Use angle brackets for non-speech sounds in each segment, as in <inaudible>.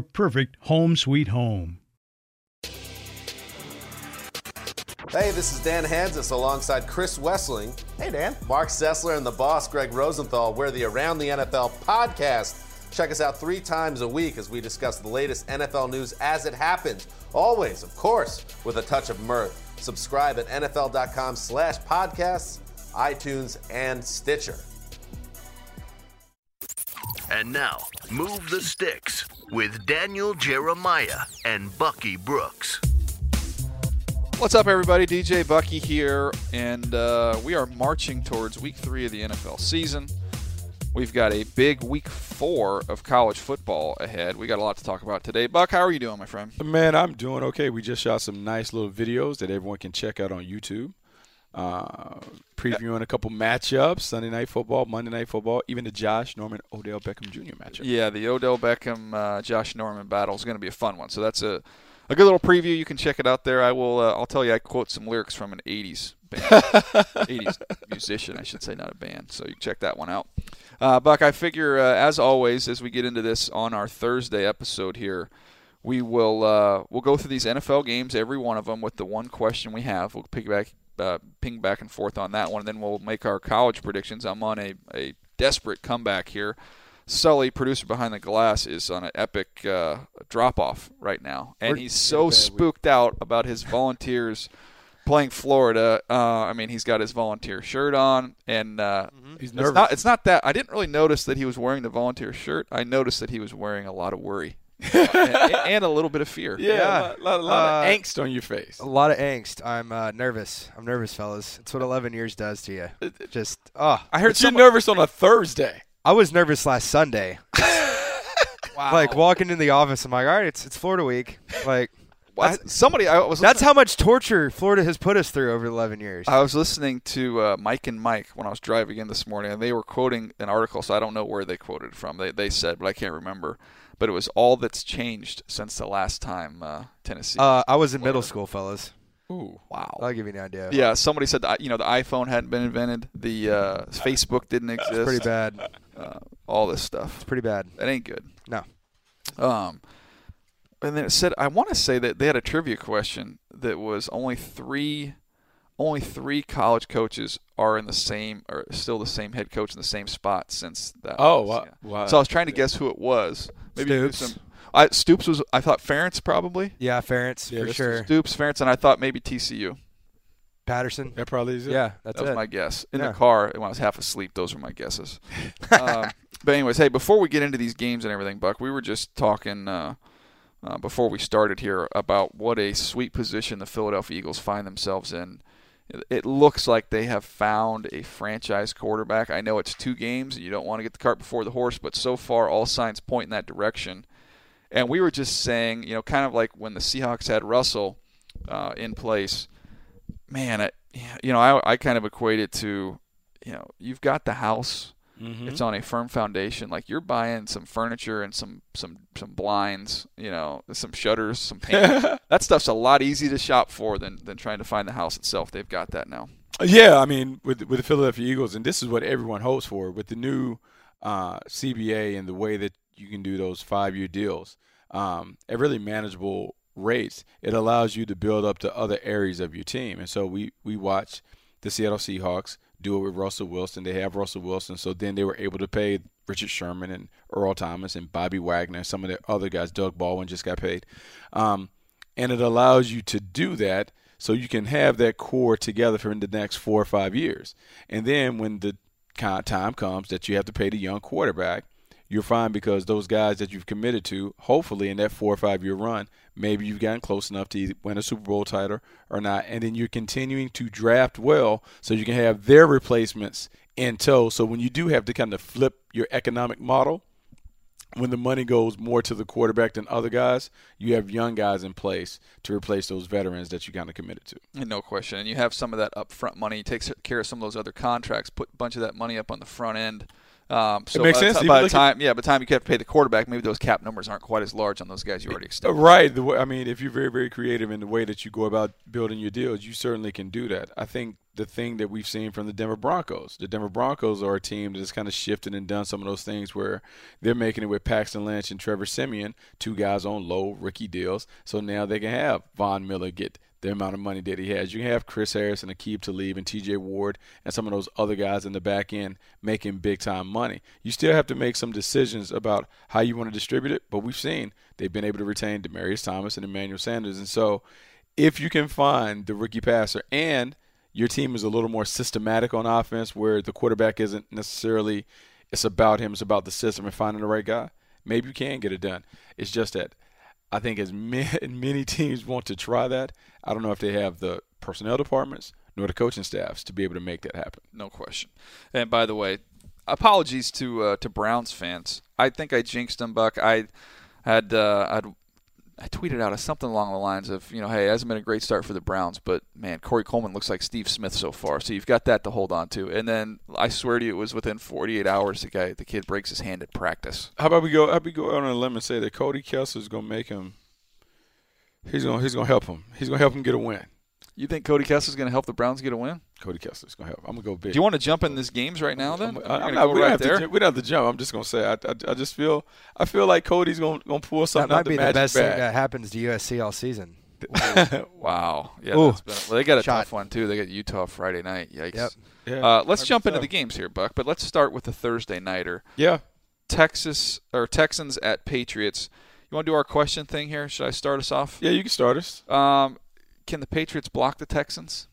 perfect home sweet home. Hey, this is Dan Hanzus alongside Chris Wesseling. Hey, Dan. Mark Sessler and the boss, Greg Rosenthal. We're the Around the NFL podcast. Check us out three times a week as we discuss the latest NFL news as it happens. Always, of course, with a touch of mirth. Subscribe at NFL.com slash podcasts, iTunes, and Stitcher. And now, Move the Sticks with Daniel Jeremiah and Bucky Brooks. What's up, everybody? DJ Bucky here, and uh, we are marching towards week three of the NFL season. We've got a big week four of college football ahead. We got a lot to talk about today. Buck, how are you doing, my friend? Man, I'm doing okay. We just shot some nice little videos that everyone can check out on YouTube. Uh, previewing a couple matchups: Sunday night football, Monday night football, even the Josh Norman Odell Beckham Jr. matchup. Yeah, the Odell Beckham uh, Josh Norman battle is going to be a fun one. So that's a a good little preview. You can check it out there. I will. Uh, I'll tell you. I quote some lyrics from an '80s band, <laughs> '80s musician, I should say, not a band. So you check that one out. Uh, Buck, I figure uh, as always, as we get into this on our Thursday episode here, we will uh, we'll go through these NFL games, every one of them, with the one question we have. We'll piggyback, uh, ping back and forth on that one, and then we'll make our college predictions. I'm on a, a desperate comeback here. Sully, producer behind the glass, is on an epic uh, drop off right now, and he's so spooked out about his volunteers playing Florida. Uh, I mean, he's got his volunteer shirt on, and uh, He's it's nervous. not. It's not that I didn't really notice that he was wearing the volunteer shirt. I noticed that he was wearing a lot of worry and, <laughs> and a little bit of fear. yeah, Yeah. a lot, lot, lot Uh, of angst on your face. A lot of angst. I'm uh, nervous. I'm nervous, fellas. It's what 11 years does to you. Just, oh. I heard But you're someone, nervous on a Thursday. I was nervous last Sunday. <laughs> wow. Like walking in the office, I'm like, all right, it's it's Florida week. Like <laughs> I- somebody. I was. that's how much torture Florida has put us through over 11 years. I was listening to uh, Mike and Mike when I was driving in this morning, and they were quoting an article. So I don't know where they quoted from. They they said, but I can't remember. But it was all that's changed since the last time uh, Tennessee. Uh, I was in middle school, fellas. Ooh, wow. I'll give you an idea. Yeah, somebody said that, you know the iPhone hadn't been invented, the uh, <laughs> Facebook didn't exist, It's pretty bad. uh, all this stuff. It's pretty bad. That ain't good. No. Um, and then it said I want to say that they had a trivia question that was only three, only three college coaches are in the same or still the same head coach in the same spot since that. Oh, was, wow. yeah. wow. So I was trying to guess who it was. Maybe Stoops. some. I, Stoops was. I thought Ferentz probably. Yeah, Ferentz Yeah, for sure. Stoops, Ferentz, and I thought maybe TCU. Patterson. that probably is it. Yeah, that's that was it. my guess. In Yeah. the car when I was half asleep, those were my guesses. <laughs> um, but anyways, hey, before we get into these games and everything, Buck, we were just talking uh, uh, before we started here about what a sweet position the Philadelphia Eagles find themselves in. It- looks like they have found a franchise quarterback. I know it's two games, and you don't want to get the cart before the horse, but so far all signs point in that direction. And we were just saying, you know, kind of like when the Seahawks had Russell uh, in place man, I, you know, I, I kind of equate it to, you know, you've got the house, Mhm. it's on a firm foundation. Like you're buying some furniture and some some some blinds, you know, some shutters, some <laughs> paint. that stuff's a lot easier to shop for than than trying to find the house itself. They've got that now. Yeah, I mean, with with the Philadelphia Eagles, and this is what everyone hopes for with the new uh, CBA and the way that you can do those five year deals um, at really manageable rates. It allows you to build up to other areas of your team, and so we we watch the Seattle Seahawks do it with Russell Wilson. They have Russell Wilson, so then they were able to pay Richard Sherman and Earl Thomas and Bobby Wagner and some of the other guys. Doug Baldwin just got paid, um, and it allows you to do that so you can have that core together for in the next four or five years. And then when the time comes that you have to pay the young quarterback, you're fine because those guys that you've committed to, hopefully in that four or five year run, maybe you've gotten close enough to win a Super Bowl title or not. And then you're continuing to draft well so you can have their replacements in tow. So when you do have to kind of flip your economic model, when the money goes more to the quarterback than other guys, you have young guys in place to replace those veterans that you kind of committed to. And no question. And you have some of that upfront money. Takes care of some of those other contracts. Put a bunch of that money up on the front end. Um, so makes by sense. By the look at- time, yeah, by the time you have to pay the quarterback, maybe those cap numbers aren't quite as large on those guys you already Uh, extended. Right. The way, I mean, if you're very, very creative in the way that you go about building your deals, you certainly can do that. I think the thing that we've seen from the Denver Broncos, the Denver Broncos are a team that has kind of shifted and done some of those things where they're making it with Paxton Lynch and Trevor Siemian, two guys on low rookie deals. So now they can have Von Miller get the amount of money that he has. You have Chris Harris and Aqib Talib and TJ Ward and some of those other guys in the back end making big time money. You still have to make some decisions about how you want to distribute it, but we've seen they've been able to retain Demaryius Thomas and Emmanuel Sanders. And so if you can find the rookie passer and your team is a little more systematic on offense where the quarterback isn't necessarily it's about him, it's about the system and finding the right guy, maybe you can get it done. It's just that I think as <laughs> many, many teams want to try that, I don't know if they have the personnel departments nor the coaching staffs to be able to make that happen. No question. And by the way, apologies to uh, to Browns fans. I think I jinxed them, Buck. I had uh, I'd I tweeted out something along the lines of, you know, hey, it hasn't been a great start for the Browns, but man, Corey Coleman looks like Steve Smith so far. So you've got that to hold on to. And then I swear to you, it was within 48 hours the guy, the kid breaks his hand at practice. How about we go? How about we go out on a limb and say that Cody Kessler is gonna make him? He's gonna he's gonna help him. He's gonna help him get a win. You think Cody Kessler's going to help the Browns get a win? Cody Kessler's gonna help. I'm gonna go big. Do you want to jump in these games right now? Then I'm, You're I'm gonna not, go we, don't right to, there. ju- we don't have to jump. I'm just gonna say I, I, I just feel I feel like Cody's gonna gonna pull That something might out the be the magic best thing that happens to USC all season. <laughs> Wow. Yeah. That's been, well, they got a Shot. tough one too. They got Utah Friday night. Yikes. Yep. Yeah. Uh, let's jump into the games here, Buck. But let's start with the Thursday nighter. Yeah. Texas or Texans at Patriots. You want to do our question thing here? Should I start us off? Yeah, you can start us. Um, can the Patriots block the Texans?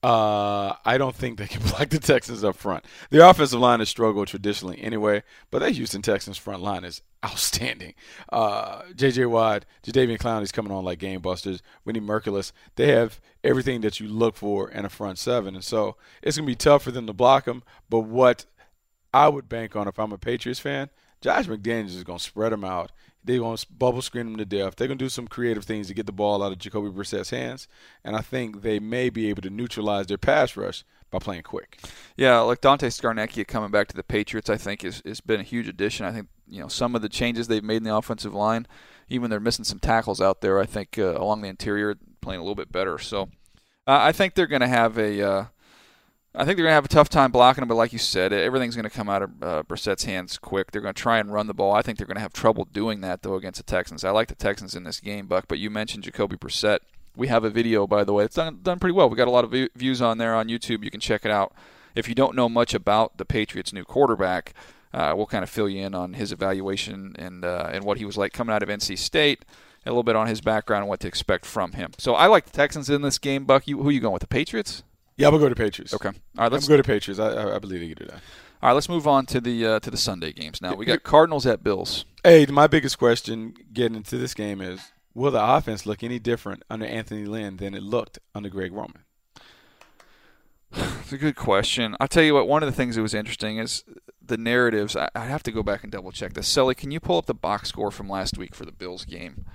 Uh, I don't think they can <laughs> block the Texans up front. The offensive line has struggled traditionally anyway, but that Houston Texans front line is <laughs> outstanding. Uh, J.J. Watt, Jadeveon Clowney's coming on like game busters. Whitney Mercilus, they have everything that you look for in a front seven, and so it's gonna be tough for them to block them. But what I would bank on if I'm a Patriots fan, Josh McDaniels is going to spread them out. They're going to bubble screen them to death. They're going to do some creative things to get the ball out of Jacoby Brissett's hands, and I think they may be able to neutralize their pass rush by playing quick. Yeah, like Dante Scarnecchia coming back to the Patriots, I think is has been a huge addition. I think you know some of the changes they've made in the offensive line, even they're missing some tackles out there. I think uh, along the interior, playing a little bit better. So uh, I think they're going to have a. Uh, I think they're going to have a tough time blocking them, but like you said, everything's going to come out of uh, Brissett's hands quick. They're going to try and run the ball. I think they're going to have trouble doing that though against the Texans. I like the Texans in this game, Buck. But you mentioned Jacoby Brissett. We have a video, by the way. It's done done pretty well. We got a lot of view- views on there on YouTube. You can check it out. If you don't know much about the Patriots' new quarterback, uh, we'll kind of fill you in on his evaluation and uh, and what he was like coming out of NC State. A little bit on his background and what to expect from him. So I like the Texans in this game, Buck. You, who are you going with? The Patriots? Yeah, we'll go to Patriots. Okay. All right. Let's I'm going to Patriots. I, I, I believe they can do that. all right. Let's move on to the uh, to the Sunday games now. We got Cardinals at Bills. Hey, my biggest question getting into this game is: Will the offense look any different under Anthony Lynn than it looked under Greg Roman? It's a good question. I'll tell you what. One of the things that was interesting is the narratives. I, I have to go back and double check this. Sully, can you pull up the box score from last week for the Bills game?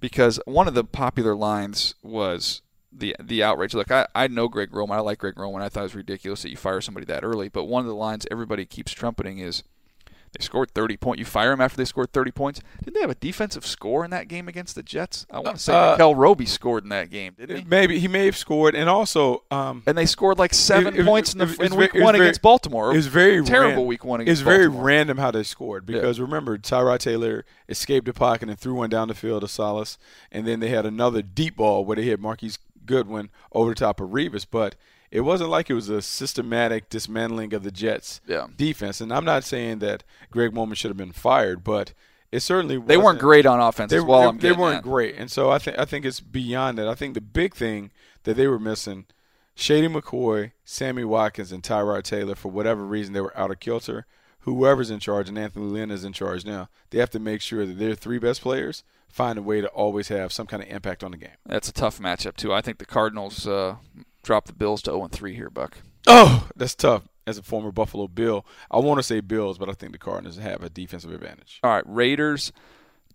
Because one of the popular lines was the the outrage. Look, I, I know Greg Roman. I like Greg Roman. I thought it was ridiculous that you fire somebody that early. But one of the lines everybody keeps trumpeting is they scored 30 points. You fire them after they scored 30 points. Didn't they have a defensive score in that game against the Jets? I want to say Uh, Mikel Roby scored in that game, didn't he? Maybe he may have scored, and also um, And they scored like seven It- it- points in, the, it- in week it one very- against Baltimore. It was very terrible ran- week one It's against very Baltimore. random how they scored because remember Tyrod Taylor escaped the pocket and threw one down the field to Salas, and then they had another deep ball where they hit Marquise Goodwin over the top of Revis, but it wasn't like it was a systematic dismantling of the Jets Yeah. defense. And I'm not saying that Greg Roman should have been fired, but it certainly They weren't great on offense they, as well. they- they weren't at. great, and so I think I think it's beyond that. I think the big thing that they were missing, Shady McCoy, Sammy Watkins, and Tyrod Taylor, for whatever reason, they were out of kilter. Whoever's in charge, and Anthony Lynn is in charge now, they have to make sure that their three best players find a way to always have some kind of impact on the game. That's a tough matchup too. I think the Cardinals uh, dropped the Bills to 0 3 here, Buck. Oh, that's tough. As a former Buffalo Bill, I want to say Bills, but I think the Cardinals have a defensive advantage. All right, Raiders,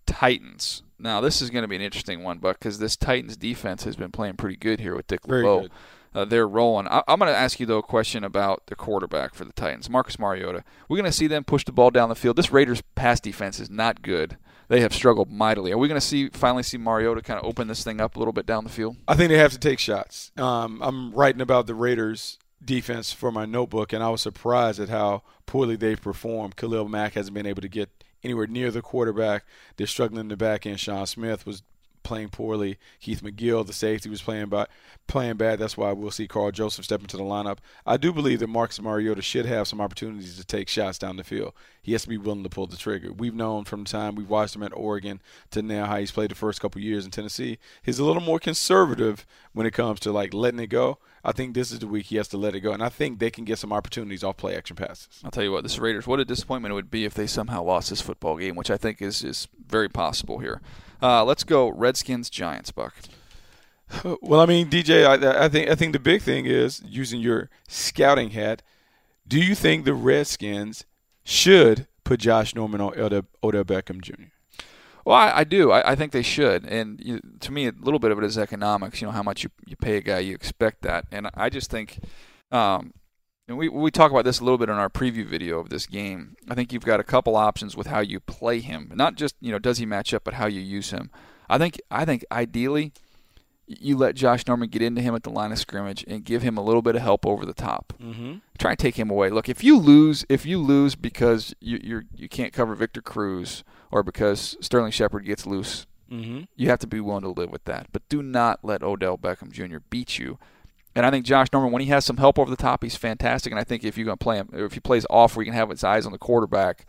Titans. Now this is going to be an interesting one, Buck, because this Titans defense has been playing pretty good here with Dick Very LeBeau. good. Uh, they're rolling. I, I'm going to ask you though a question about the quarterback for the Titans, Marcus Mariota. We're going to see them push the ball down the field. This Raiders pass defense is not good. They have struggled mightily. Are we going to see finally see Mariota kind of open this thing up a little bit down the field? I think they have to take shots. Um, I'm writing about the Raiders defense for my notebook, and I was surprised at how poorly they've performed. Khalil Mack hasn't been able to get anywhere near the quarterback. They're struggling in the back end. Sean Smith was playing poorly. Keith McGill, the safety, was playing by, playing bad. That's why we'll see Karl Joseph step into the lineup. I do believe that Marcus Mariota should have some opportunities to take shots down the field. He has to be willing to pull the trigger. We've known from the time we've watched him at Oregon to now how he's played the first couple years in Tennessee. He's a little more conservative when it comes to like letting it go. I think this is the week he has to let it go, and I think they can get some opportunities off play action passes. I'll tell you what, this Raiders, what a disappointment it would be if they somehow lost this football game, which I think is, is very possible here. Uh, let's go Redskins, Giants, Buck. <sighs> Well, I mean, DJ, I, I think I think the big thing is using your scouting hat. Do you think the Redskins should put Josh Norman on Odell, Odell Beckham Jr.? Well, I, I do. I, I think they should. And you, to me, a little bit of it is economics. You know, how much you, you pay a guy, you expect that. And I just think, um, and we we talk about this a little bit in our preview video of this game. I think you've got a couple options with how you play him. Not just you know does he match up, but how you use him. I think I think ideally you let Josh Norman get into him at the line of scrimmage and give him a little bit of help over the top. Mm-hmm. Try and take him away. Look, if you lose, if you lose because you you're, you can't cover Victor Cruz or because Sterling Shepard gets loose, Mm-hmm. you have to be willing to live with that. But do not let Odell Beckham Jr. beat you. And I think Josh Norman, when he has some help over the top, he's fantastic. And I think if you're going to play him, if he plays off where he can have his eyes on the quarterback,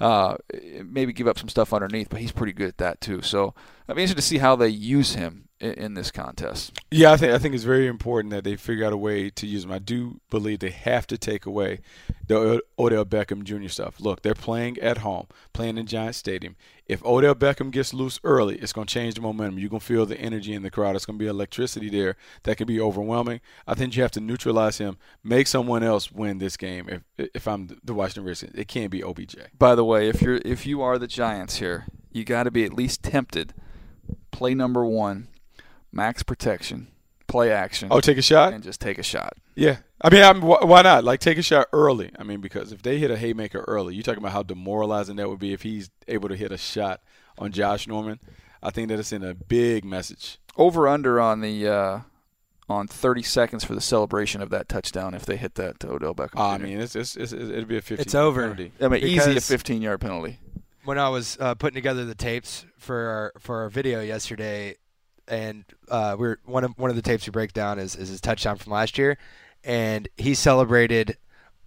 uh, maybe give up some stuff underneath, but he's pretty good at that too. So I'm interested to see how they use him in, in this contest. Yeah, I think I think it's very important that they figure out a way to use him. I do believe they have to take away the Odell Beckham Jr. stuff. Look, they're playing at home, playing in Giant Stadium. If Odell Beckham gets loose early, it's going to change the momentum. You're going to feel the energy in the crowd. It's going to be electricity there that can be overwhelming. I think you have to neutralize him, make someone else win this game. If if I'm the Washington Redskins, it can't be OBJ. By the way, if you're if you are the Giants here, you got to be at least tempted. Play number one, max protection, play action. Oh, take a shot. and just take a shot. Yeah, I mean, I'm, wh- why not? Like, take a shot early. I mean, because if they hit a haymaker early, you're talking about how demoralizing that would be if he's able to hit a shot on Josh Norman. I think that it's in a big message. Over under on the uh, on 30 seconds for the celebration of that touchdown if they hit that to Odell Beckham. I mean, it's, it's, it's it'll be a 15. It's over. penalty. I mean, easy a 15 yard penalty. when I was uh, putting together the tapes for our, for our video yesterday, and uh, we're one of one of the tapes we break down is, is his touchdown from last year, and he celebrated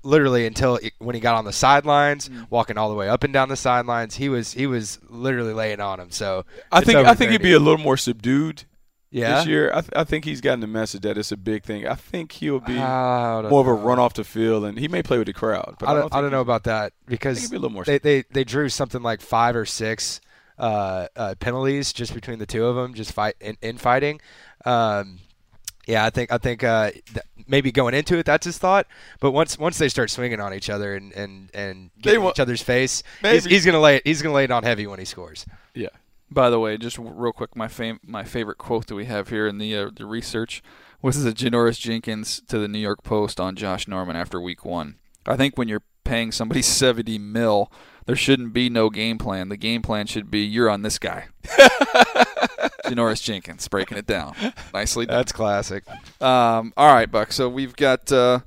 literally until it, when he got on the sidelines, Mm. walking all the way up and down the sidelines. He was he was literally laying on him. So I think I think he'd be a little more subdued yeah. this year. I, th- I think he's gotten the message that it's a big thing. I think he'll be I don't more of a know. run off the field, and he may play with the crowd. But I I don't, don't, I don't know about that because be a little more. they, they they drew something like five or six uh, uh, penalties just between the two of them, just fight in, in fighting. Um, yeah, I think I think uh, th- maybe going into it, that's his thought. But once once they start swinging on each other and and and getting wa- each other's face, he's, he's gonna lay it, he's gonna lay it on heavy when he scores. Yeah. By the way, just real quick, my fam- my favorite quote that we have here in the uh, the research was a Janoris Jenkins to the New York Post on Josh Norman after Week One. I think when you're paying somebody <laughs> seventy mil, there shouldn't be no game plan. The game plan should be you're on this guy. <laughs> Janoris Jenkins breaking it down nicely. Done. That's classic. Um, all right, Buck. So we've got uh,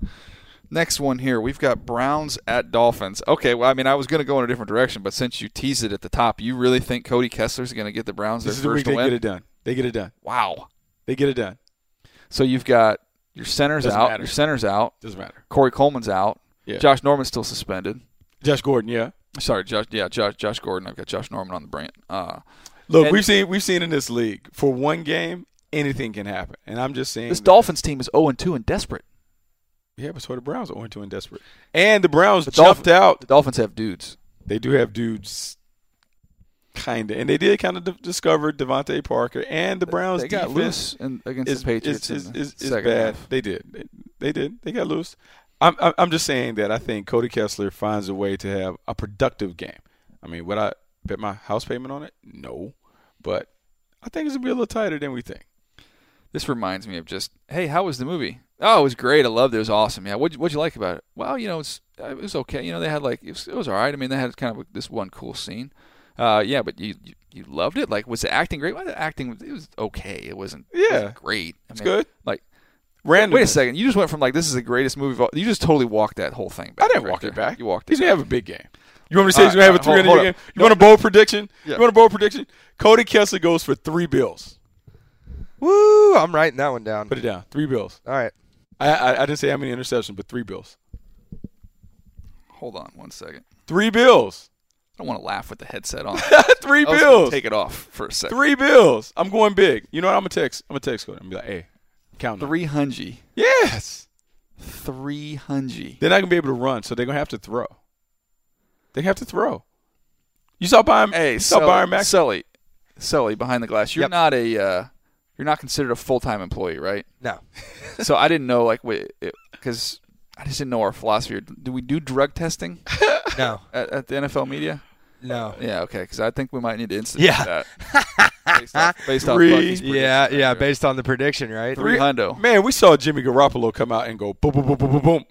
next one here. We've got Browns at Dolphins. Okay. Well, I mean, I was going to go in a different direction, but since you teased it at the top, you really think Cody Kessler's going to get the Browns their This is the first they win? get it done. They get it done. Wow. They get it done. So you've got your centers Doesn't out. matter. Your centers out. Doesn't matter. Corey Coleman's out. Yeah. Josh Norman's still suspended. Josh Gordon, yeah. Sorry, Josh. Yeah, Josh. Josh Gordon. I've got Josh Norman on the brain. Uh, Look, And- we've seen we've seen in this league for one game anything can happen, and I'm just saying this that- Dolphins team is 0 2 and desperate. Yeah, but so the Browns are 0 2 and desperate, and the Browns The jumped Dolphin- out. The Dolphins have dudes. They do have dudes, kind of, and they did kind of d- discover DeVante Parker, and the Browns they got loose in, against is the Patriots. is, in is, is, is bad. half. They did, they, they did, they got loose. I'm I'm I'm just saying that I think Cody Kessler finds a way to have a productive game. I mean, would I bet my house payment on it? No, but I think it's gonna be a little tighter than we think. This reminds me of just, hey, how was the movie? Oh, it was great. I loved it. It was awesome. Yeah, what what'd you like about it? Well, you know, it's it was okay. You know, they had like it was, it was all right. I mean, they had kind of this one cool scene. Uh, yeah, but you, you you loved it. Like, was the acting great? Well, the acting it was okay. It wasn't it Yeah. wasn't great. I It's mean, good. Like, Random. wait a second. You just went from like this is the greatest movie. Of all, you just totally walked that whole thing back. I didn't right walk there. it back. You walked it. He's gonna have a big game. You want me to say All he's gonna have a right, right, 300 game? You want a bold prediction? Yeah. You want a bold prediction? Cody Kessler goes for three bills. Woo! I'm writing that one down. Put it down. Three bills. All right. I, I I didn't say how many interceptions, but three bills. Hold on one second. Three bills. I don't want to laugh with the headset on. <laughs> three bills. Take it off for a second. Three bills. I'm going big. You know what? I'm gonna text. I'm gonna text Cody. I'm gonna be like, hey, count. Three hundred. Yes. Three hundred. They're not gonna be able to run, so they're gonna have to throw. They have to throw. You saw Byron. Hey, you saw Sully, Byron Max. Sully, Sully, behind the glass. You're Yep. not a, uh, you're not considered a full time employee, right? No. <laughs> so I didn't know, like, because I just didn't know our philosophy. Do we do drug testing <laughs> No. at, at the NFL media? No. Yeah, okay, because I think we might need to institute Yeah. that. <laughs> based off, <laughs> based off Three. Yeah, prediction yeah, right there. based on the prediction, right? Three hundo. Man, we saw Jimmy Garoppolo come out and go boom, boom, boom, boom, boom, boom.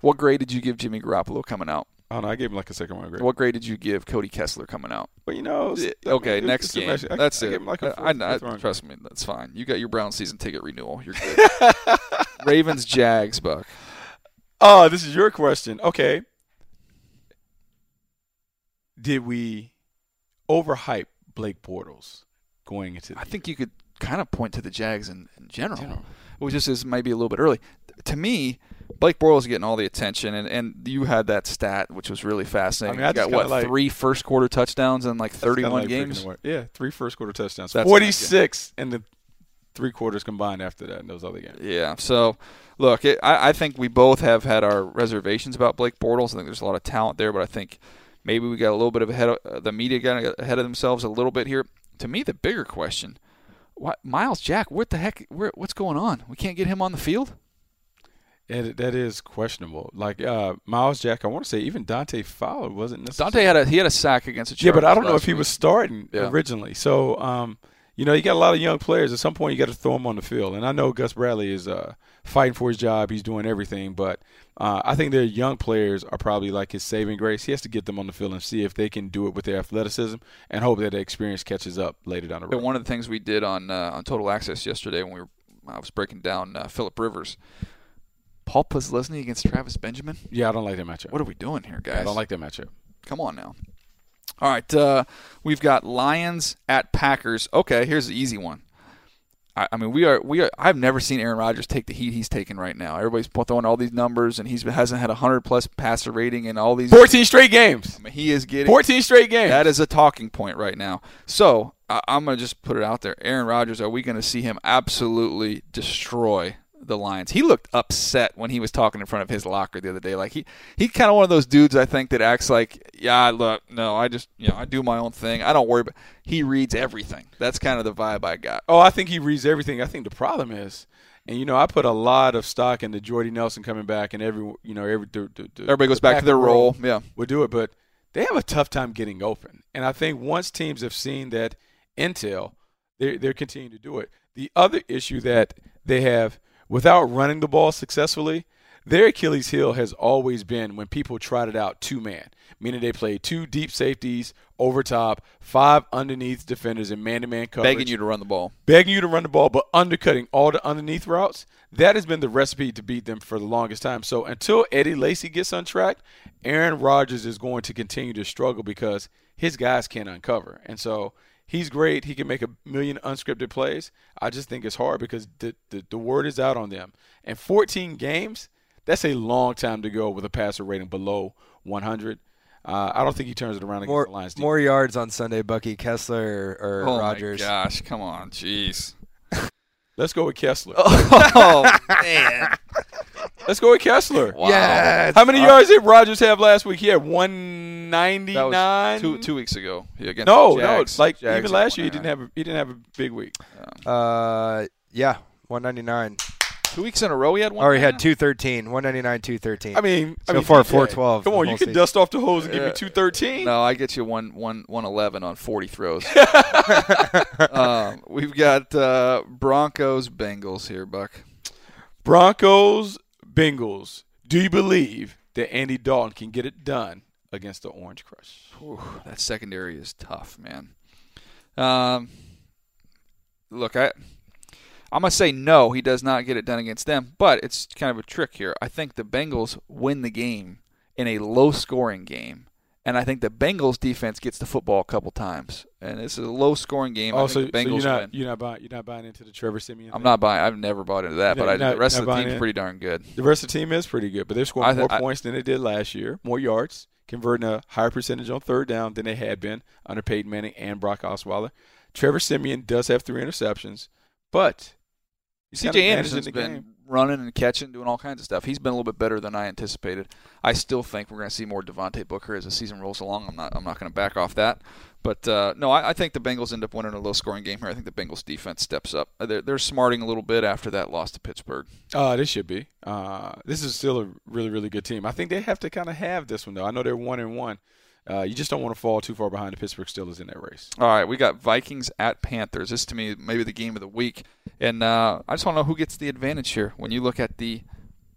What grade did you give Jimmy Garoppolo coming out? I don't. I gave him like a second round grade. What grade did you give Cody Kessler coming out? But you know, it's- I Okay, mean, next game. match. I- That's I it. gave him like a I, fourth- I, fifth round trust me, that's fine. You got your Brown season ticket renewal. You're good. <laughs> Ravens, Jags, Buck. Oh, this is your question. Okay. Did we overhype Blake Bortles going into the I think you could kind of point to the Jags in, in general. General. It was just as maybe a little bit early. To me, Blake Bortles getting all the attention, and, and you had that stat, which was really fascinating. I mean, I got what like- three first quarter touchdowns in like 31 like games. Yeah, three first quarter touchdowns. 46 in the three quarters combined after that in those other games. Yeah. So, look, it, I, I think we both have had our reservations about Blake Bortles. I think there's a lot of talent there, but I think maybe we got a little bit of ahead of uh, the media got ahead of themselves a little bit here. To me, the bigger question: what, Myles Jack? What the heck? Where, what's going on? We can't get him on the field. And that is questionable. Like uh, Myles Jack, I want to say even Dante Fowler wasn't necessarily. Dante had a he had a sack against the Yeah, but I don't know if he week. was starting Yeah. originally. So, um, you know, you got a lot of young players. At some point, you got to throw them on the field. And I know Gus Bradley is uh, fighting for his job. He's doing everything. But uh, I think their young players are probably like his saving grace. He has to get them on the field and see if they can do it with their athleticism and hope that the experience catches up later down the road. one of the things we did on uh, on Total Access yesterday when we were I was breaking down uh, Philip Rivers, Paul Posluszny against Travis Benjamin. Yeah, I don't like that matchup. What are we doing here, guys? I don't like that matchup. Come on now. All right, uh, we've got Lions at Packers. Okay, here's the easy one. I, I mean, we are we are. I've never seen Aaron Rodgers take the heat he's taking right now. Everybody's throwing all these numbers, and he's hasn't had a hundred plus passer rating in all these. 14 straight games. I mean, he is getting 14 straight games. that is a talking point right now. So I, I'm going to just put it out there. Aaron Rodgers, are we going to see him absolutely destroy the Lions? He looked upset when he was talking in front of his locker the other day. Like he he kind of one of those dudes I think that acts like, yeah, look, no, I just you know I do my own thing. I don't worry. But he reads everything. That's kind of the vibe I got. Oh, I think he reads everything. I think the problem is, and you know, I put a lot of stock into Jordy Nelson coming back, and every you know every the, the, the Everybody goes back to their role. Yeah. We'll do it, but they have a tough time getting open. And I think once teams have seen that intel, they're, they're continuing to do it. The other issue that they have without running the ball successfully, their Achilles heel has always been when people trotted out two man, meaning they played two deep safeties over top, five underneath defenders in man to man coverage. Begging you to run the ball. begging you to run the ball, but undercutting all the underneath routes. That has been the recipe to beat them for the longest time. So until Eddie Lacy gets untracked, Aaron Rodgers is going to continue to struggle because his guys can't uncover. And so he's great. He can make a million unscripted plays. I just think it's hard because the, the, the word is out on them. And 14 games, that's a long time to go with a passer rating below 100. Uh, I don't think he turns it around against More the Lions. more yards on Sunday, Bucky Kessler or, or oh Rodgers. my gosh! Come on, jeez. Let's go with Kessler. <laughs> Oh man! Let's go with Kessler. Wow. Yeah. How many Uh, yards did Rodgers have last week? He had That 199. two two weeks ago. Yeah, against No, the no. Jags. Like Jags even last year, he didn't have a, he didn't have a big week. Uh, yeah, 199. Two weeks in a row. He had one. Or he had 213, 199, 213. I mean, I So mean, far, DJ, 412 Come on, you can season. dust off the hose and give Yeah. me 213. No, I get you one one one eleven on forty throws. <laughs> um, we've got uh, Broncos Bengals here, Buck. Broncos, Bengals. Do you believe that Andy Dalton can get it done against the Orange Crush? Whew, that secondary is tough, man. Um, look, I I'm gonna say no. He does not get it done against them, but it's kind of a trick here. I think the Bengals win the game in a low-scoring game, and I think the Bengals defense gets the football a couple times, and this is a low-scoring game. I Also, the so Bengals you're not win. you're not buying you're not buying into the Trevor Siemian. I'm thing? not buying. I've never bought into that, You're but not- you're the rest of the team's in? pretty darn good. The rest of the team is pretty good, but they're scoring th- more I- points than they did last year, more yards, converting a higher percentage on third down than they had been under Peyton Manning and Brock Osweiler. Trevor Siemian does have three interceptions, but CJ Anderson's been game. running and catching, doing all kinds of stuff. He's been a little bit better than I anticipated. I still think we're going to see more Devontae Booker as the season rolls along. I'm not. I'm not going to back off that. But uh, no, I, I think the Bengals end up winning a low-scoring game here. I think the Bengals defense steps up. Uh, They're, they're smarting a little bit after that loss to Pittsburgh. Uh, this should be. Uh, this is still a really, really good team. I think they have to kind of have this one though. I know they're one and one. Uh, you just don't want to fall too far behind the Pittsburgh Steelers in that race. All right, we got Vikings at Panthers. This to me maybe the game of the week, and uh, I just want to know who gets the advantage here. When you look at the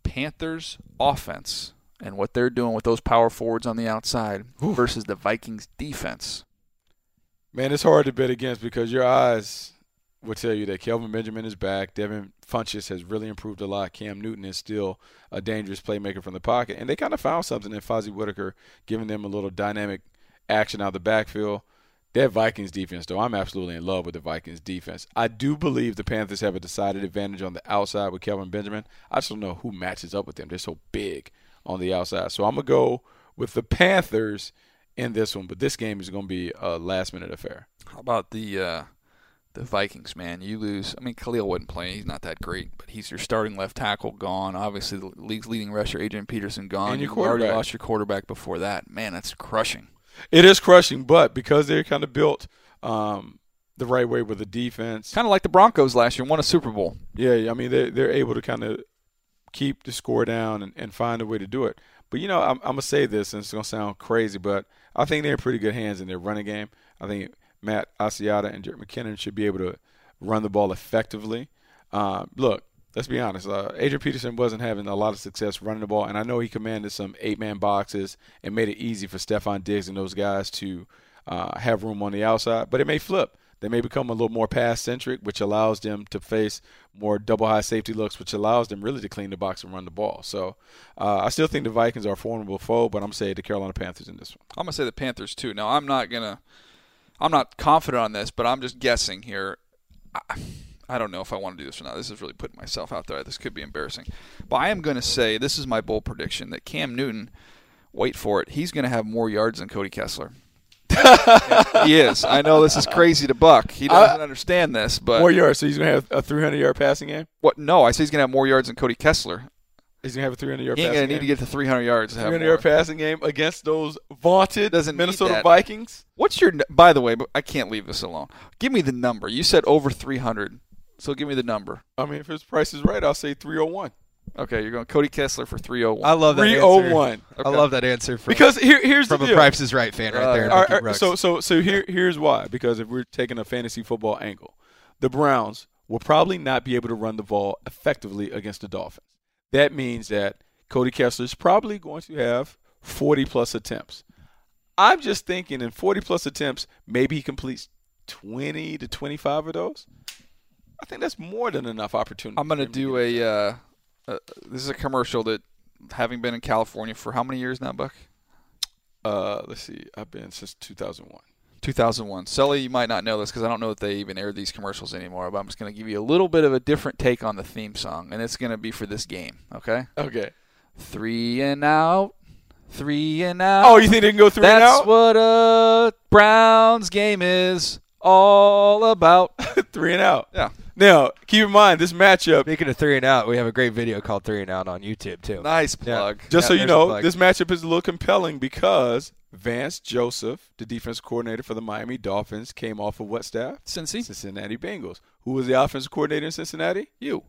Panthers offense and what they're doing with those power forwards on the outside versus the Vikings defense. Man, it's hard to bet against because your eyes will tell you that Kelvin Benjamin is back. Devin Funchess has really improved a lot. Cam Newton is still a dangerous playmaker from the pocket. And they kind of found something in Fozzy Whittaker, giving them a little dynamic action out of the backfield. That Vikings defense, though, I'm absolutely in love with the Vikings defense. I do believe the Panthers have a decided advantage on the outside with Kelvin Benjamin. I just don't know who matches up with them. They're so big on the outside. So I'm going to go with the Panthers in this one, but this game is going to be a last minute affair. How about the uh, the Vikings, man? You lose. I mean, Kalil wasn't playing. He's not that great, but he's your starting left tackle gone. Obviously, the league's leading rusher, Adrian Peterson, gone. And your You've already lost your quarterback before that. Man, that's crushing. It is crushing, but because they're kind of built um, the right way with the defense, Kind of like the Broncos last year, won a Super Bowl. yeah, I mean they're they're able to kind of keep the score down and, and find a way to do it. But you know, I'm, I'm gonna say this, and it's gonna sound crazy, but I think they're in pretty good hands in their running game. I think Matt Asiata and Jerick McKinnon should be able to run the ball effectively. Uh, look, let's be honest. Uh, Adrian Peterson wasn't having a lot of success running the ball, and I know he commanded some eight-man boxes and made it easy for Stefon Diggs and those guys to uh, have room on the outside. But it may flip. They may become a little more pass-centric, which allows them to face more double-high safety looks, which allows them really to clean the box and run the ball. So uh, I still think the Vikings are a formidable foe, but I'm saying the Carolina Panthers in this one. I'm gonna say the Panthers too. Now I'm not gonna, I'm not confident on this, but I'm just guessing here. I, I don't know if I want to do this or not. This is really putting myself out there. This could be embarrassing, but I am gonna say this is my bold prediction that Cam Newton, wait for it, he's gonna have more yards than Cody Kessler. He is. I know this is crazy to Buck. He doesn't understand this, but more yards, so he's going to have a 300-yard passing game. what? No, I say he's gonna have more yards than Cody Kessler. He's going to have a 300-yard He ain't gonna game. need to get to 300 yards. To have 300 more. yard passing game against those vaunted Doesn't Minnesota. Vikings. What's your? By the way, but I can't leave this alone. Give me the number. You said over 300, so give me the number. I mean, if his price is right, I'll say 301. Okay, you're going Cody Kessler for 301. I love that Three oh answer. oh one. I love that answer from, Because here, here's from the a. Price is Right fan right uh, there. Right. All Bucky right, Brooks. so so so here here's why. Because if we're taking a fantasy football angle, the Browns will probably not be able to run the ball effectively against the Dolphins. That means that Cody Kessler is probably going to have 40 plus attempts. I'm just thinking in 40 plus attempts, maybe he completes 20 to 25 of those. I think that's more than enough opportunity. I'm going to do a. Uh, uh, this is a commercial that, having been in California for how many years now, Buck? Uh, let's see. I've been since 2001. 2001. Sully, you might not know this because I don't know if they even air these commercials anymore, but I'm just going to give you a little bit of a different take on the theme song, and it's going to be for this game, okay? Okay. Three and out, three and out. Oh, you think they can go three and out? That's what a Browns game is all about. <laughs> three and out. Yeah. Now, keep in mind this matchup. Speaking of three and out, we have a great video called Three and Out on YouTube too. Nice Yeah. plug. Just Yeah, so you know, this matchup is a little compelling because Vance Joseph, the defense coordinator for the Miami Dolphins, came off of what staff? Cincy? Cincinnati Bengals. Who was the offensive coordinator in Cincinnati? You.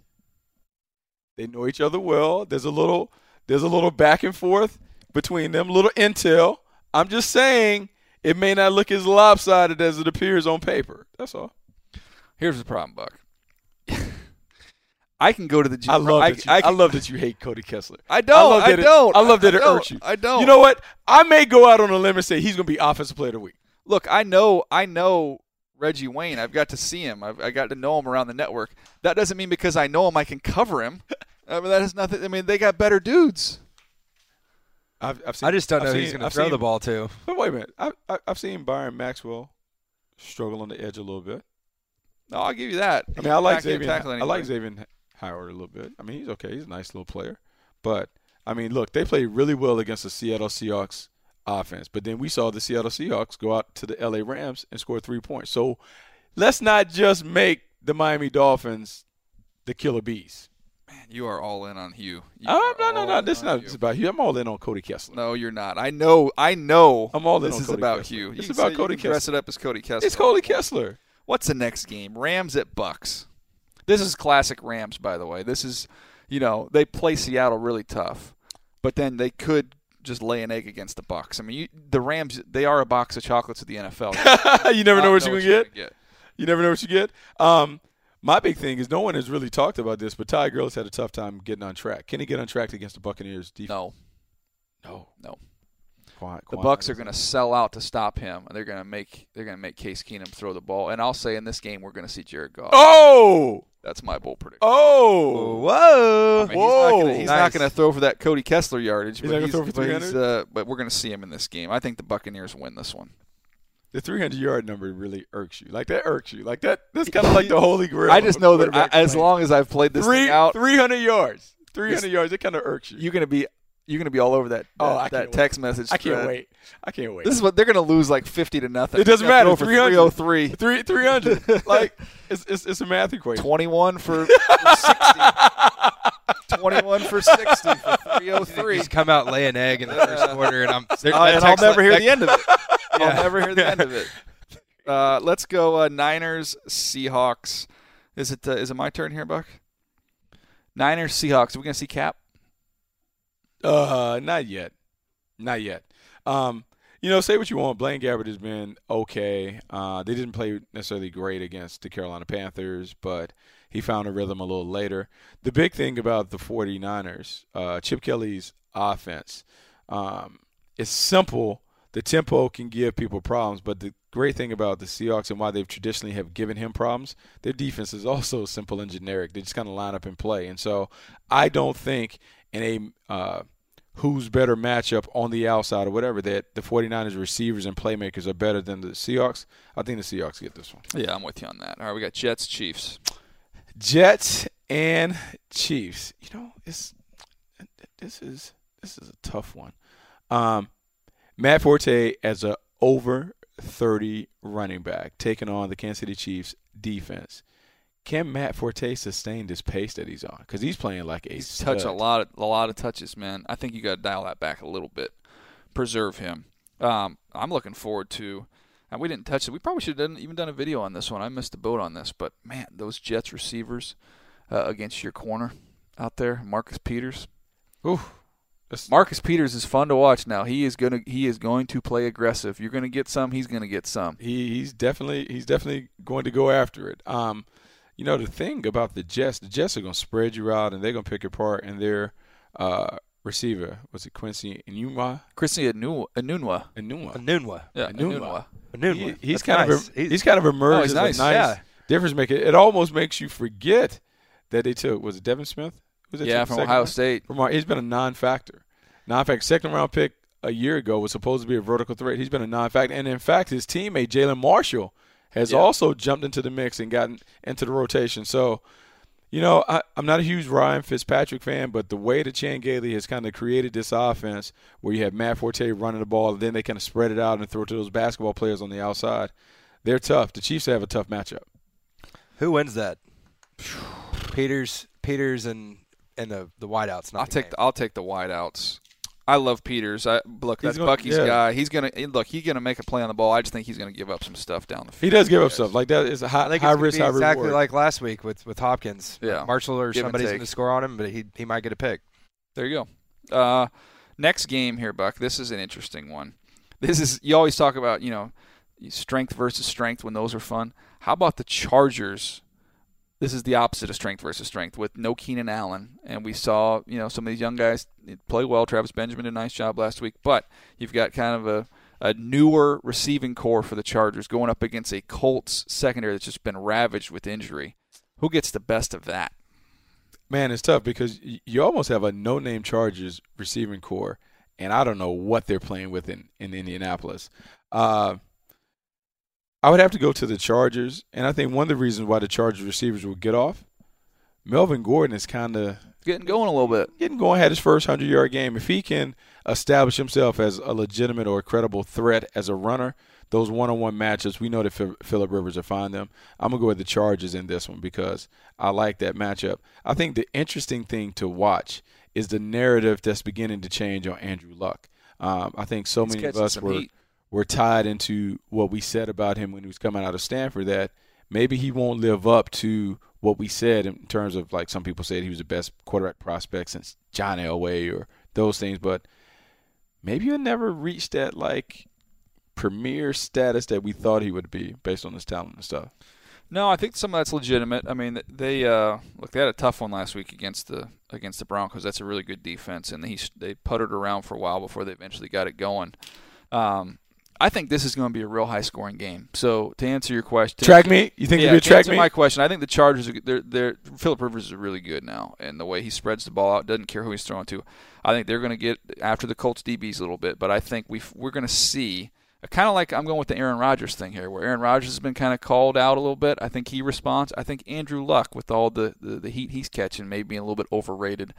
They know each other well. There's a little there's a little back and forth between them, little intel. I'm just saying it may not look as lopsided as it appears on paper. That's all. Here's the problem, Buck. <laughs> I can go to the gym. I love I, that you, I, I, can- love that you hate Cody Kessler. I don't. I, love that don't. I love that it don't. you. I don't. You know what? I may go out on a limb and say he's going to be offensive player of the week. Look, I know. I know Reggie Wayne. I've got to see him. I've I got to know him around the network. That doesn't mean because I know him, I can cover him. <laughs> Uh, I mean, that has nothing. I mean, they got better dudes. I've, I've seen, I just don't I've know who seen- he's going to throw seen- the ball to. But wait a minute. I, I, I've seen Byron Maxwell struggle on the edge a little bit. No, I'll give you that. I mean, I like Xavier. tackle I like. Xavier Howard a little bit. I mean, he's okay. He's a nice little player. But I mean, look, they played really well against the Seattle Seahawks offense. But then we saw the Seattle Seahawks go out to the LA Rams and score three points. So let's not just make the Miami Dolphins the killer bees. You are all in on Hue. You Oh, no, no, no. This is not Hue. about you. I'm all in on Cody Kessler. No, you're not. I know. I know. I'm all in This on is Cody about Kessler. Hue. It's You about Cody you can Dress Kessler. it up as Cody Kessler. It's Cody Kessler. What's the next game? Rams at Bucks. This is classic Rams, by the way. This is, you know, they play Seattle really tough, but then they could just lay an egg against the Bucks. I mean, you, the Rams, they are a box of chocolates of the NFL. <laughs> you never know what you're gonna get. get. You never know what you get. Um, my big thing is no one has really talked about this, but Ty Gurley's had a tough time getting on track. Can he get on track against the Buccaneers defense? No, no. no. Quiet, The. Bucks are going to sell out to stop him, and they're going to make they're going to make Case Keenum throw the ball. And I'll say in this game we're going to see Jared Goff. Oh, That's my bold prediction. oh, Whoa! I mean, he's not gonna, Whoa. he's not Nice. going to throw for that Cody Kessler yardage, He's but, he's, throw for but, he's, uh, but we're going to see him in this game. I think the Buccaneers win this one. The 300 yard number really irks you. Like that irks you. Like that. That's kind of like the <laughs> holy grail. I just know that I, as long as I've played this three out, 300 yards, 300 This- yards, it kind of irks you. you're going to be you're to be all over that Oh, that, that text message. I can't thread. wait. I can't wait. This is what they're going to lose like 50 to nothing. It doesn't matter. 300. 303. Three 300. <laughs> like it's, it's it's a math equation. 21 for, for <laughs> 60. 21 for 60 for 303. Just come out, lay an egg in the first quarter, and I'm. There, uh, and I'll text- never hear that- the end of it. <laughs> I'll never hear the end of it. Uh, let's go uh, Niners Seahawks. Is it uh, is it my turn here, Buck? Niners Seahawks. Are we gonna see Kap? Uh, not yet, not yet. Um, you know, say what you want. Blaine Gabbert has been okay. Uh, they didn't play necessarily great against the Carolina Panthers, but he found a rhythm a little later. The big thing about the 49ers, uh, Chip Kelly's offense, um, it's simple. The tempo can give people problems, but the great thing about the Seahawks and why they've traditionally have given him problems, their defense is also <laughs> simple and generic. They just kind of line up and play, and so I don't think in a uh, who's better matchup on the outside or whatever that the 49ers receivers and playmakers are better than the Seahawks. I think the Seahawks get this one. Yeah, I'm with you on that. All right, we got Jets Chiefs. Jets and Chiefs. You know, it's this is this is a tough one. Um, Matt Forte as a over 30 running back taking on the Kansas City Chiefs defense. Can Matt Forte sustain this pace that he's on? Because he's playing like a He's touched a lot of a lot of touches, man. I think you got to dial that back a little bit. Preserve him. Um, I'm looking forward to. And we didn't touch it. We probably should have done, even done a video on this one. I missed the boat on this, but man, those Jets receivers uh, against your corner, out there, Marcus Peters. Ooh, Marcus Peters is fun to watch now. He is gonna he is going to play aggressive. You're gonna get some. He's gonna get some. he, he's definitely he's definitely going to go after it. Um, you know the thing about the Jets, the Jets are going to spread you out and they're going to pick apart. And their uh, receiver was it Quincy Enunwa? Quincy Anu- Anunwa. Enunwa. Anunwa. Yeah, Anunwa. Anunwa. Anunwa. He- he's That's kind nice. of he's, kind of emerged Oh, he's as nice. a nice Yeah. difference maker. It almost makes you forget that they took was it Devin Smith? Who's that Yeah, from Ohio round? State. From our, he's been a non-factor. Non-factor. Second round pick a year ago was supposed to be a vertical threat. He's been a non-factor, and in fact, his teammate Jalin Marshall has Yeah. also jumped into the mix and gotten into the rotation. So, you know, I, I'm not a huge Ryan Fitzpatrick fan, but the way that Chan Gailey has kind of created this offense, where you have Matt Forte running the ball, and then they kind of spread it out and throw it to those basketball players on the outside, they're tough. The Chiefs have a tough matchup. Who wins that? Peters, Peters, and and the the wideouts. Not I'll the take game. the, I'll take the wideouts. I love Peters. I look He's that's gonna- Bucky's yeah. guy. He's gonna look. He's gonna make a play on the ball. I just think he's gonna give up some stuff down the field. He does give up stuff like that. Is a high, think high it's gonna risk, be high exactly reward. like last week with with Hopkins. Yeah. Marshall or Give somebody's going to score on him, but he he might get a pick. There you go. Uh, next game here, Buck. This is an interesting one. This is you always talk about you know strength versus strength when those are fun. How about the Chargers? This is the opposite of strength versus strength with no Keenan Allen, and we saw you know some of these young guys play well. Travis Benjamin did a nice job last week, but you've got kind of a a newer receiving corps for the Chargers going up against a Colts secondary that's just been ravaged with injury. Who gets the best of that? Man, it's tough because you almost have a no-name Chargers receiving corps, and I don't know what they're playing with in, in Indianapolis. Uh, I would have to go to the Chargers, and I think one of the reasons why the Chargers receivers will get off, Melvin Gordon is kind of Getting going a little bit. getting going. Had his first hundred-yard game. If he can establish himself as a legitimate or credible threat as a runner, those one-on-one matchups, we know that Philip Rivers will find them. I'm gonna go with the Chargers in this one because I like that matchup. I think the interesting thing to watch is the narrative that's beginning to change on Andrew Luck. Um, I think so He's many of us were heat. Were tied into what we said about him when he was coming out of Stanford that maybe he won't live up to what we said in terms of like some people said he was the best quarterback prospect since John Elway or those things, but maybe he'll never reach that like premier status that we thought he would be based on his talent and stuff. No, I think some of that's legitimate. I mean, they uh, look they had a tough one last week against the against the Broncos. That's a really good defense, and he they puttered around for a while before they eventually got it going. Um, I think this is going to be a real high scoring game. So to answer your question, Track me? You think yeah, it'll be a to track answer me? my question, I think the Chargers are they're they're Philip Rivers is really good now, and the way he spreads the ball out, doesn't care who he's throwing to. I think they're going to get after the Colts DBs a little bit, but I think we we're going to see kind of like I'm going with the Aaron Rodgers thing here, where Aaron Rodgers has been kind of called out a little bit. I think he responds. I think Andrew Luck, with all the, the, the heat he's catching, may be a little bit overrated,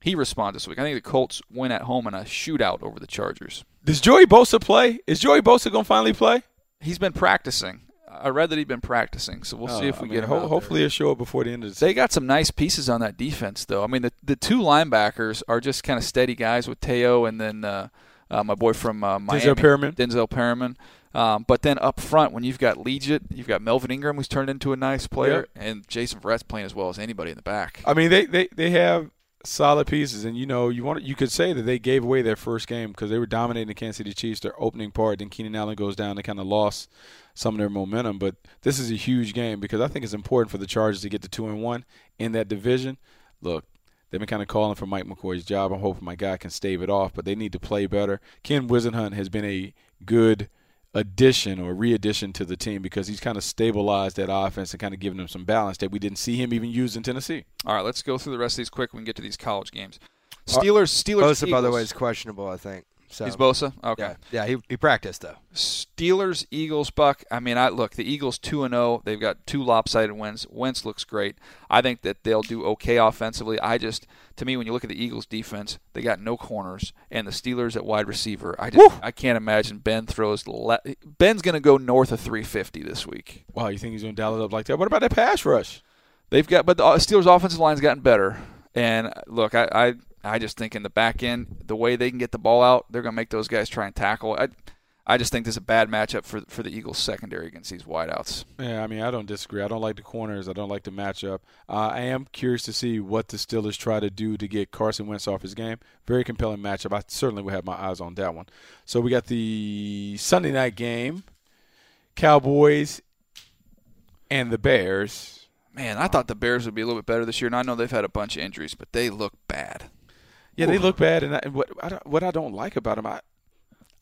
he responds this week. I think the Colts win at home in a shootout over the Chargers. Does Joey Bosa play? Is Joey Bosa gonna finally play? He's been practicing. I read that he'd been practicing, so we'll see Uh, if we I get mean, him. ho- hopefully he'll show up before the end of the season. They got some nice pieces on that defense, though. I mean, the the two linebackers are just kind of steady guys with Te'o and then uh, uh, my boy from uh, Miami, Denzel Perryman. Denzel Perryman. Um, but then up front, when you've got Legit, you've got Melvin Ingram, who's turned into a nice player, and Jason Verrett's playing as well as anybody in the back. I mean, they, they, they have solid pieces, and you know, you want you could say that they gave away their first game because they were dominating the Kansas City Chiefs. Their opening part, then Keenan Allen goes down, they kind of lost some of their momentum. But this is a huge game because I think it's important for the Chargers to get to two and one in that division. Look, they've been kind of calling for Mike McCoy's job. I'm hoping my guy can stave it off, but they need to play better. Ken Whisenhunt has been a good addition or re-addition to the team because he's kind of stabilized that offense and kind of given them some balance that we didn't see him even use in Tennessee. All right, let's go through the rest of these quick. We can get to these college games. Steelers, Steelers. Bosa, by the way, is questionable. I think. So He's Bosa. Okay. yeah, yeah. He he practiced though. Steelers, Eagles, Buck. I mean, I look. The Eagles two and zero. They've got two lopsided wins. Wentz looks great. I think that they'll do okay offensively. I just, to me, when you look at the Eagles defense, they got no corners, and the Steelers at wide receiver. I just, I can't imagine Ben throws. Le- Ben's going to go north of 350 this week. Wow, you think he's going to dial it up like that? What about that pass rush? They've got, but the uh, Steelers' offensive line's gotten better. And look, I, I, I just think in the back end, the way they can get the ball out, they're going to make those guys try and tackle. I, I just think this is a bad matchup for for the Eagles secondary against these wideouts. Yeah, I mean, I don't disagree. I don't like the corners. I don't like the matchup. Uh, I am curious to see what the Steelers try to do to get Carson Wentz off his game. Very compelling matchup. I certainly will have my eyes on that one. So we got the Sunday night game, Cowboys and the Bears. Man, I thought the Bears would be a little bit better this year, and I know they've had a bunch of injuries, but they look bad. Yeah, they look bad, and, I, and what I don't, what I don't like about them, I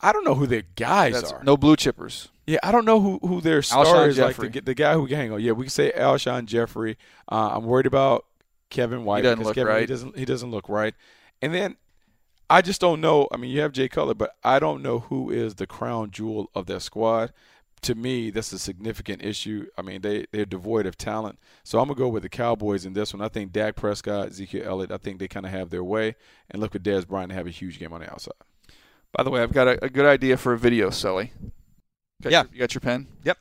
I don't know who their guys That's are. no blue chippers. Yeah, I don't know who, who their star Alshon is. Like Jeffery. the, the guy who hang on. Yeah, we can say Alshon Jeffery. Uh, I'm worried about Kevin White. He doesn't look Kevin, He doesn't. He doesn't look right. And then I just don't know. I mean, you have Jay Cutler, but I don't know who is the crown jewel of their squad. To me, that's a significant issue. I mean, they they're devoid of talent. So I'm gonna go with the Cowboys in this one. I think Dak Prescott, Ezekiel Elliott. I think they kind of have their way. And look at Dez Bryant to have a huge game on the outside. By the way, I've got a, a good idea for a video, Sully. Got Yeah. your- you got your pen? Yep.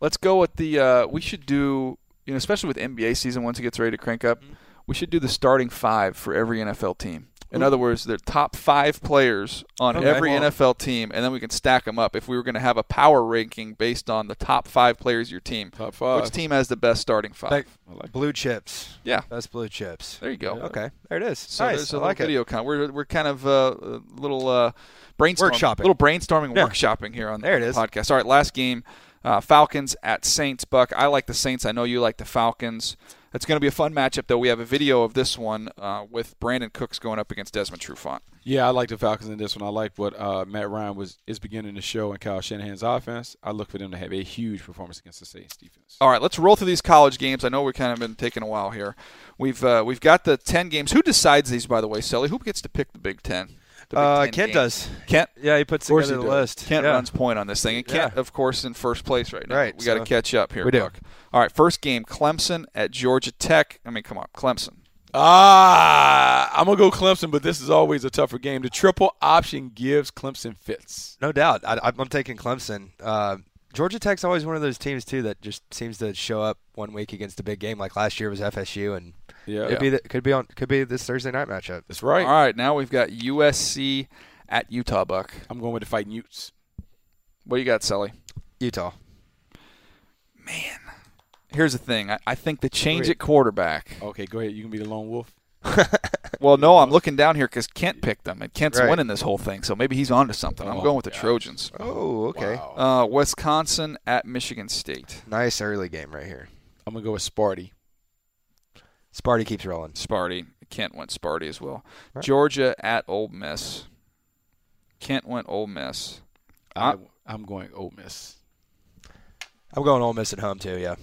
Let's go with the. Uh, we should do, you know, especially with NBA season once it gets ready to crank up, Mm-hmm. we should do the starting five for every NFL team. In Ooh. other words, the top five players on Okay. every Well- NFL team, and then we can stack them up. If we were going to have a power ranking based on the top five players of your team, Top five. which team has the best starting five? Like like blue chips. Yeah. That's blue chips. there you go. Okay, there it is. So nice. there's a I little like it. video con. We're we're kind of uh, a little uh, brainstorming, Workshopping. little brainstorming, Yeah. workshopping here on There it the is. podcast. All right, last game, uh, Falcons at Saints. Buck, I like the Saints. I know you like the Falcons. It's going to be a fun matchup, though. We have a video of this one uh, with Brandin Cooks going up against Desmond Trufant. Yeah, I like the Falcons in this one. I like what uh, Matt Ryan was is beginning to show in Kyle Shanahan's offense. I look for them to have a huge performance against the Saints defense. All right, let's roll through these college games. I know we've kind of been taking a while here. We've uh, we've got the ten games. Who decides these, by the way, Sully? Who gets to pick the Big Ten? The Big Uh, 10 Kent games? does. Kent. Yeah, he puts course together he the does. list. Kent yeah. runs point on this thing. And Kent, Yeah. of course, in first place right now. Right, We got to catch up here. We do. Buck. All right, first game, Clemson at Georgia Tech. I mean, come on, Clemson. Ah, I'm gonna go Clemson, but this is always a tougher game. The triple option gives Clemson fits. No doubt. I, I'm taking Clemson. Uh, Georgia Tech's always one of those teams too that just seems to show up one week against a big game. Like last year was FSU, and Yeah, could be the, could be on could be this Thursday night matchup. that's right. All right, now we've got USC at Utah. Buck, I'm going with the Fighting Utes. what do you got, Sully? Utah. Man, here's the thing. I, I think the change Wait. at quarterback. Okay, go ahead. You can be the lone wolf. <laughs> Well, no, I'm looking down here because Kent picked them, and Kent's Right. winning this whole thing. So maybe he's on to something. I'm Oh, going with the gosh. Trojans. Oh, okay. Wow. Uh, Wisconsin at Michigan State. Nice early game right here. I'm gonna go with Sparty. Sparty keeps rolling. Sparty. Kent went Sparty as well. Right. Georgia at Ole Miss. Kent went Ole Miss. I, I'm going Ole Miss. I'm going Ole Miss at home too. Yeah.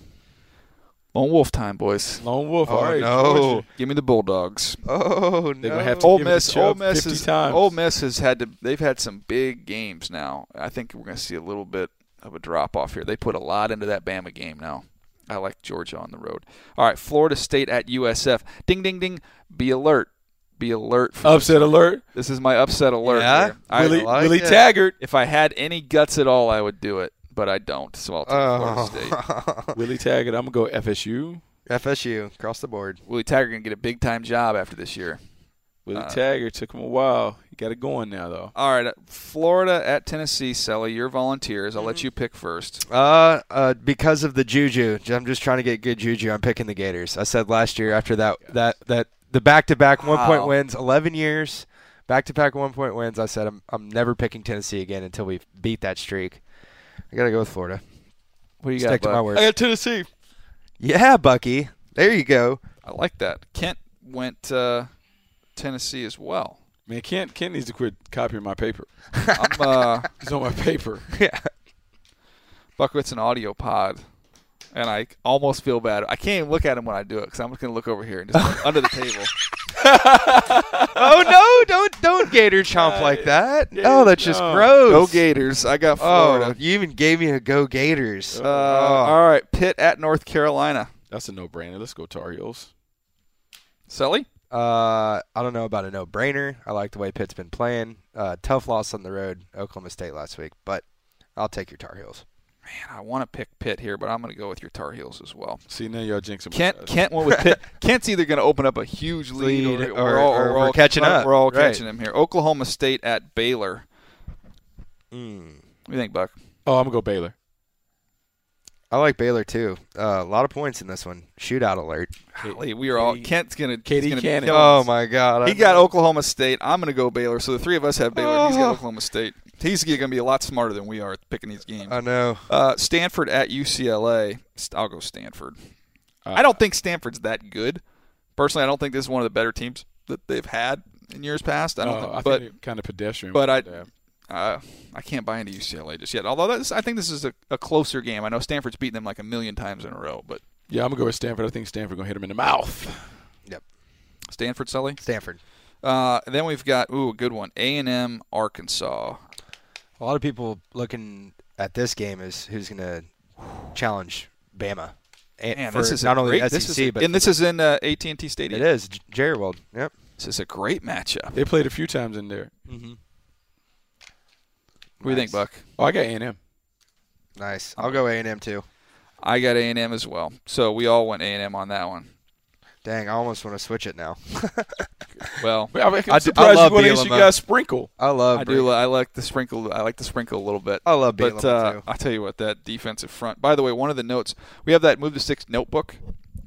Lone Wolf time, boys. Lone wolf. Oh, all right, no. Georgia. Give me the Bulldogs. Oh They're have to Ole give Miss, to Ole Miss 50 is times. Ole Miss has had to. They've had some big games now. I think we're going to see a little bit of a drop off here. They put a lot into that Bama game now. I like Georgia on the road. All right, Florida State at USF. Ding, ding, ding. Be alert. Be alert. For Upset this. alert. This is my upset alert. Yeah? here. I, Willie, like Willie it. Taggart. if I had any guts at all, I would do it, but I don't. So I'll take Oh. Florida State. <laughs> Willie Taggart. I'm gonna go FSU. FSU across the board. Willie Taggart going to get a big time job after this year. Willie Uh, Taggart took him a while. You got it going now though. All right, Florida at Tennessee. Sully, you're volunteers. I'll let you pick first. Uh, uh, because of the juju, I'm just trying to get good juju. I'm picking the Gators. I said last year after that that that the back-to-back one point wins, 11 years, back-to-back one point wins. I said I'm I'm never picking Tennessee again until we beat that streak. I gotta go with Florida. What do you Stick got? to my Buck? word. got Tennessee. Yeah, Bucky. There you go. I like that. Kent went uh, Tennessee as well. Man, Kent Kent needs to quit copying my paper. I'm uh, <laughs> He's on my paper. <laughs> yeah. Buckwit's an audio pod, and I almost feel bad. I can't even look at him when I do it because I'm just gonna look over here and just <laughs> under the table. oh no! Don't don't Gator chomp like that. Oh, that's just no. gross. Go Gators! I got Oh, Florida. you even gave me a go Gators. Uh, All right, Pitt at North Carolina. That's a no-brainer. Let's go Tar Heels. Sully. Uh, I don't know about a no-brainer. I like the way Pitt's been playing. Uh, tough loss on the road, Oklahoma State last week, but I'll take your Tar Heels. Man, I want to pick Pitt here, but I'm going to go with your Tar Heels as well. See now y'all jinxing. Kent. Kent went with Pitt. <laughs> Kent's either going to open up a huge lead, Lead, or, or- we're all, or we're we're all catching up. We're all Right. catching him here. Oklahoma State at Baylor. Mm. What do you think, Buck? Oh, I'm gonna go Baylor. I like Baylor too. Uh, a lot of points in this one. Shootout alert. Golly, we are all Kent's gonna Katie gonna be Cannon. killing Oh my God! He I got know. Oklahoma State. I'm gonna go Baylor. So the three of us have Baylor. He's got Oh. Oklahoma State. He's gonna be a lot smarter than we are at picking these games. I know. Uh, Stanford at UCLA. I'll go Stanford. Uh, I don't think Stanford's that good. Personally, I don't think this is one of the better teams that they've had in years past. I don't. uh, think, I but think kind of pedestrian. but I- with that. Uh, I can't buy into UCLA just yet. Although this, I think this is a, a closer game. I know Stanford's beaten them like a million times in a row, but yeah, I'm gonna go with Stanford. I think Stanford gonna hit him in the mouth. Yep. Stanford, Sully. Stanford. Uh, then we've got ooh a good one. A and M, Arkansas. A lot of people looking at this game is who's going to challenge Bama. And Man, this is not only great, SEC, this is, but and this is in uh, AT&T Stadium. it is J- Jerry World. Yep. This is a great matchup. They played a few times in there. Mm-hmm. What do you think, Buck? Oh, I got A&M. Nice. I'll go A and M too. I got A and M as well. So we all went A and M on that one. Dang, I almost want to switch it now. <laughs> Well, Well, I'm I do- I surprised love you went you guys sprinkle. I love. I do. li- I like the sprinkle. I like the sprinkle a little bit. I love But uh, too. I'll tell you what, that defensive front. By the way, one of the notes we have that move to six notebook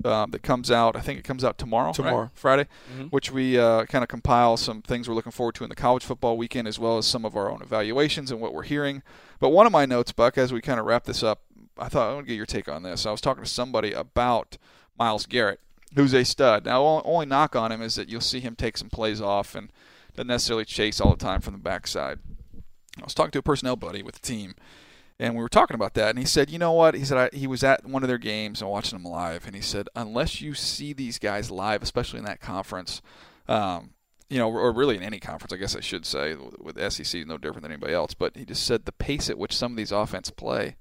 um, that comes out. I think it comes out tomorrow. right? Tomorrow. Friday, Mhm. which we uh, kind of compile some things we're looking forward to in the college football weekend, as well as some of our own evaluations and what we're hearing. But one of my notes, Buck, as we kind of wrap this up, I thought I want to get your take on this. I was talking to somebody about Myles Garrett, who's a stud. Now, only knock on him is that you'll see him take some plays off and doesn't necessarily chase all the time from the backside. I was talking to a personnel buddy with the team, and we were talking about that. And he said, "You know what?" He said he was at one of their games and watching them live, and he said, "Unless you see these guys live, especially in that conference, um, you know, or really in any conference, I guess I should say, with SEC no different than anybody else. But he just said the pace at which some of these offense play."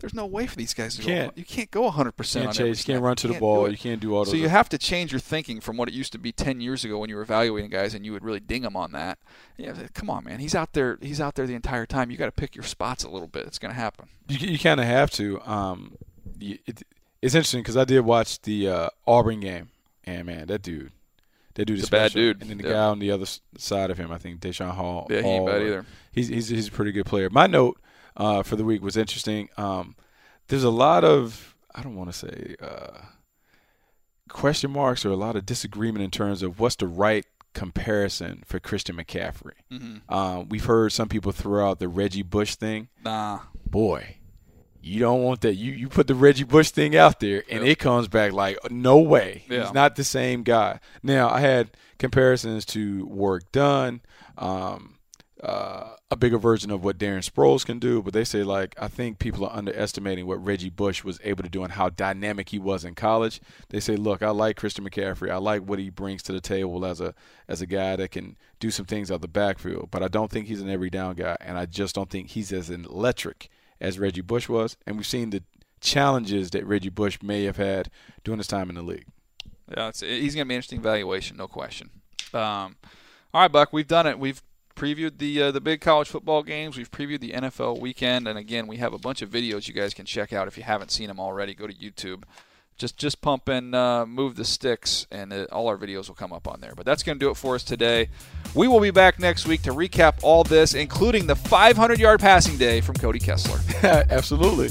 There's no way for these guys to you Can't. go. You can't go 100 percent Can't chase. You can't run to the ball. You can't do all. So you have to change your thinking from what it used to be 10 years ago when you were evaluating guys and you would really ding them on that. Yeah, come on, man. He's out there. He's out there the entire time. You got to pick your spots a little bit. It's going to happen. you, you kind of have to. Um, you- it, it's interesting because I did watch the uh, Auburn game, and man, that dude, that dude is a bad dude. And then the Yeah. guy on the other side of him, I think Daeshon Hall. Yeah, he ain't bad either. He's he's he's a pretty good player. My note uh, for the week was interesting. Um, there's a lot of I don't want to say uh, question marks or a lot of disagreement in terms of what's the right comparison for Christian McCaffrey. Mm-hmm. Um, we've heard some people throw out the Reggie Bush thing Nah. boy, you don't want that. You you put the Reggie Bush thing out there, and Yep. it comes back like no way. Yeah. He's not the same guy. Now I had comparisons to Warrick Dunn, um, uh, a bigger version of what Darren Sproles can do, but they say like I think people are underestimating what Reggie Bush was able to do and how dynamic he was in college. They say, look, I like Christian McCaffrey. I like what he brings to the table as a as a guy that can do some things out the backfield, but I don't think he's an every down guy, and I just don't think he's as electric as Reggie Bush was. And we've seen the challenges that Reggie Bush may have had during his time in the league. Yeah, he's going to be an interesting valuation, no question. Um, all right, Buck, we've done it. We've previewed the uh, the big college football games. We've previewed the NFL weekend, and again, we have a bunch of videos you guys can check out if you haven't seen them already. Go to YouTube. Just just pump and uh, move the sticks, and it, all our videos will come up on there. But that's going to do it for us today. We will be back next week to recap all this, including the 500 yard passing day from Cody Kessler. <laughs> Absolutely.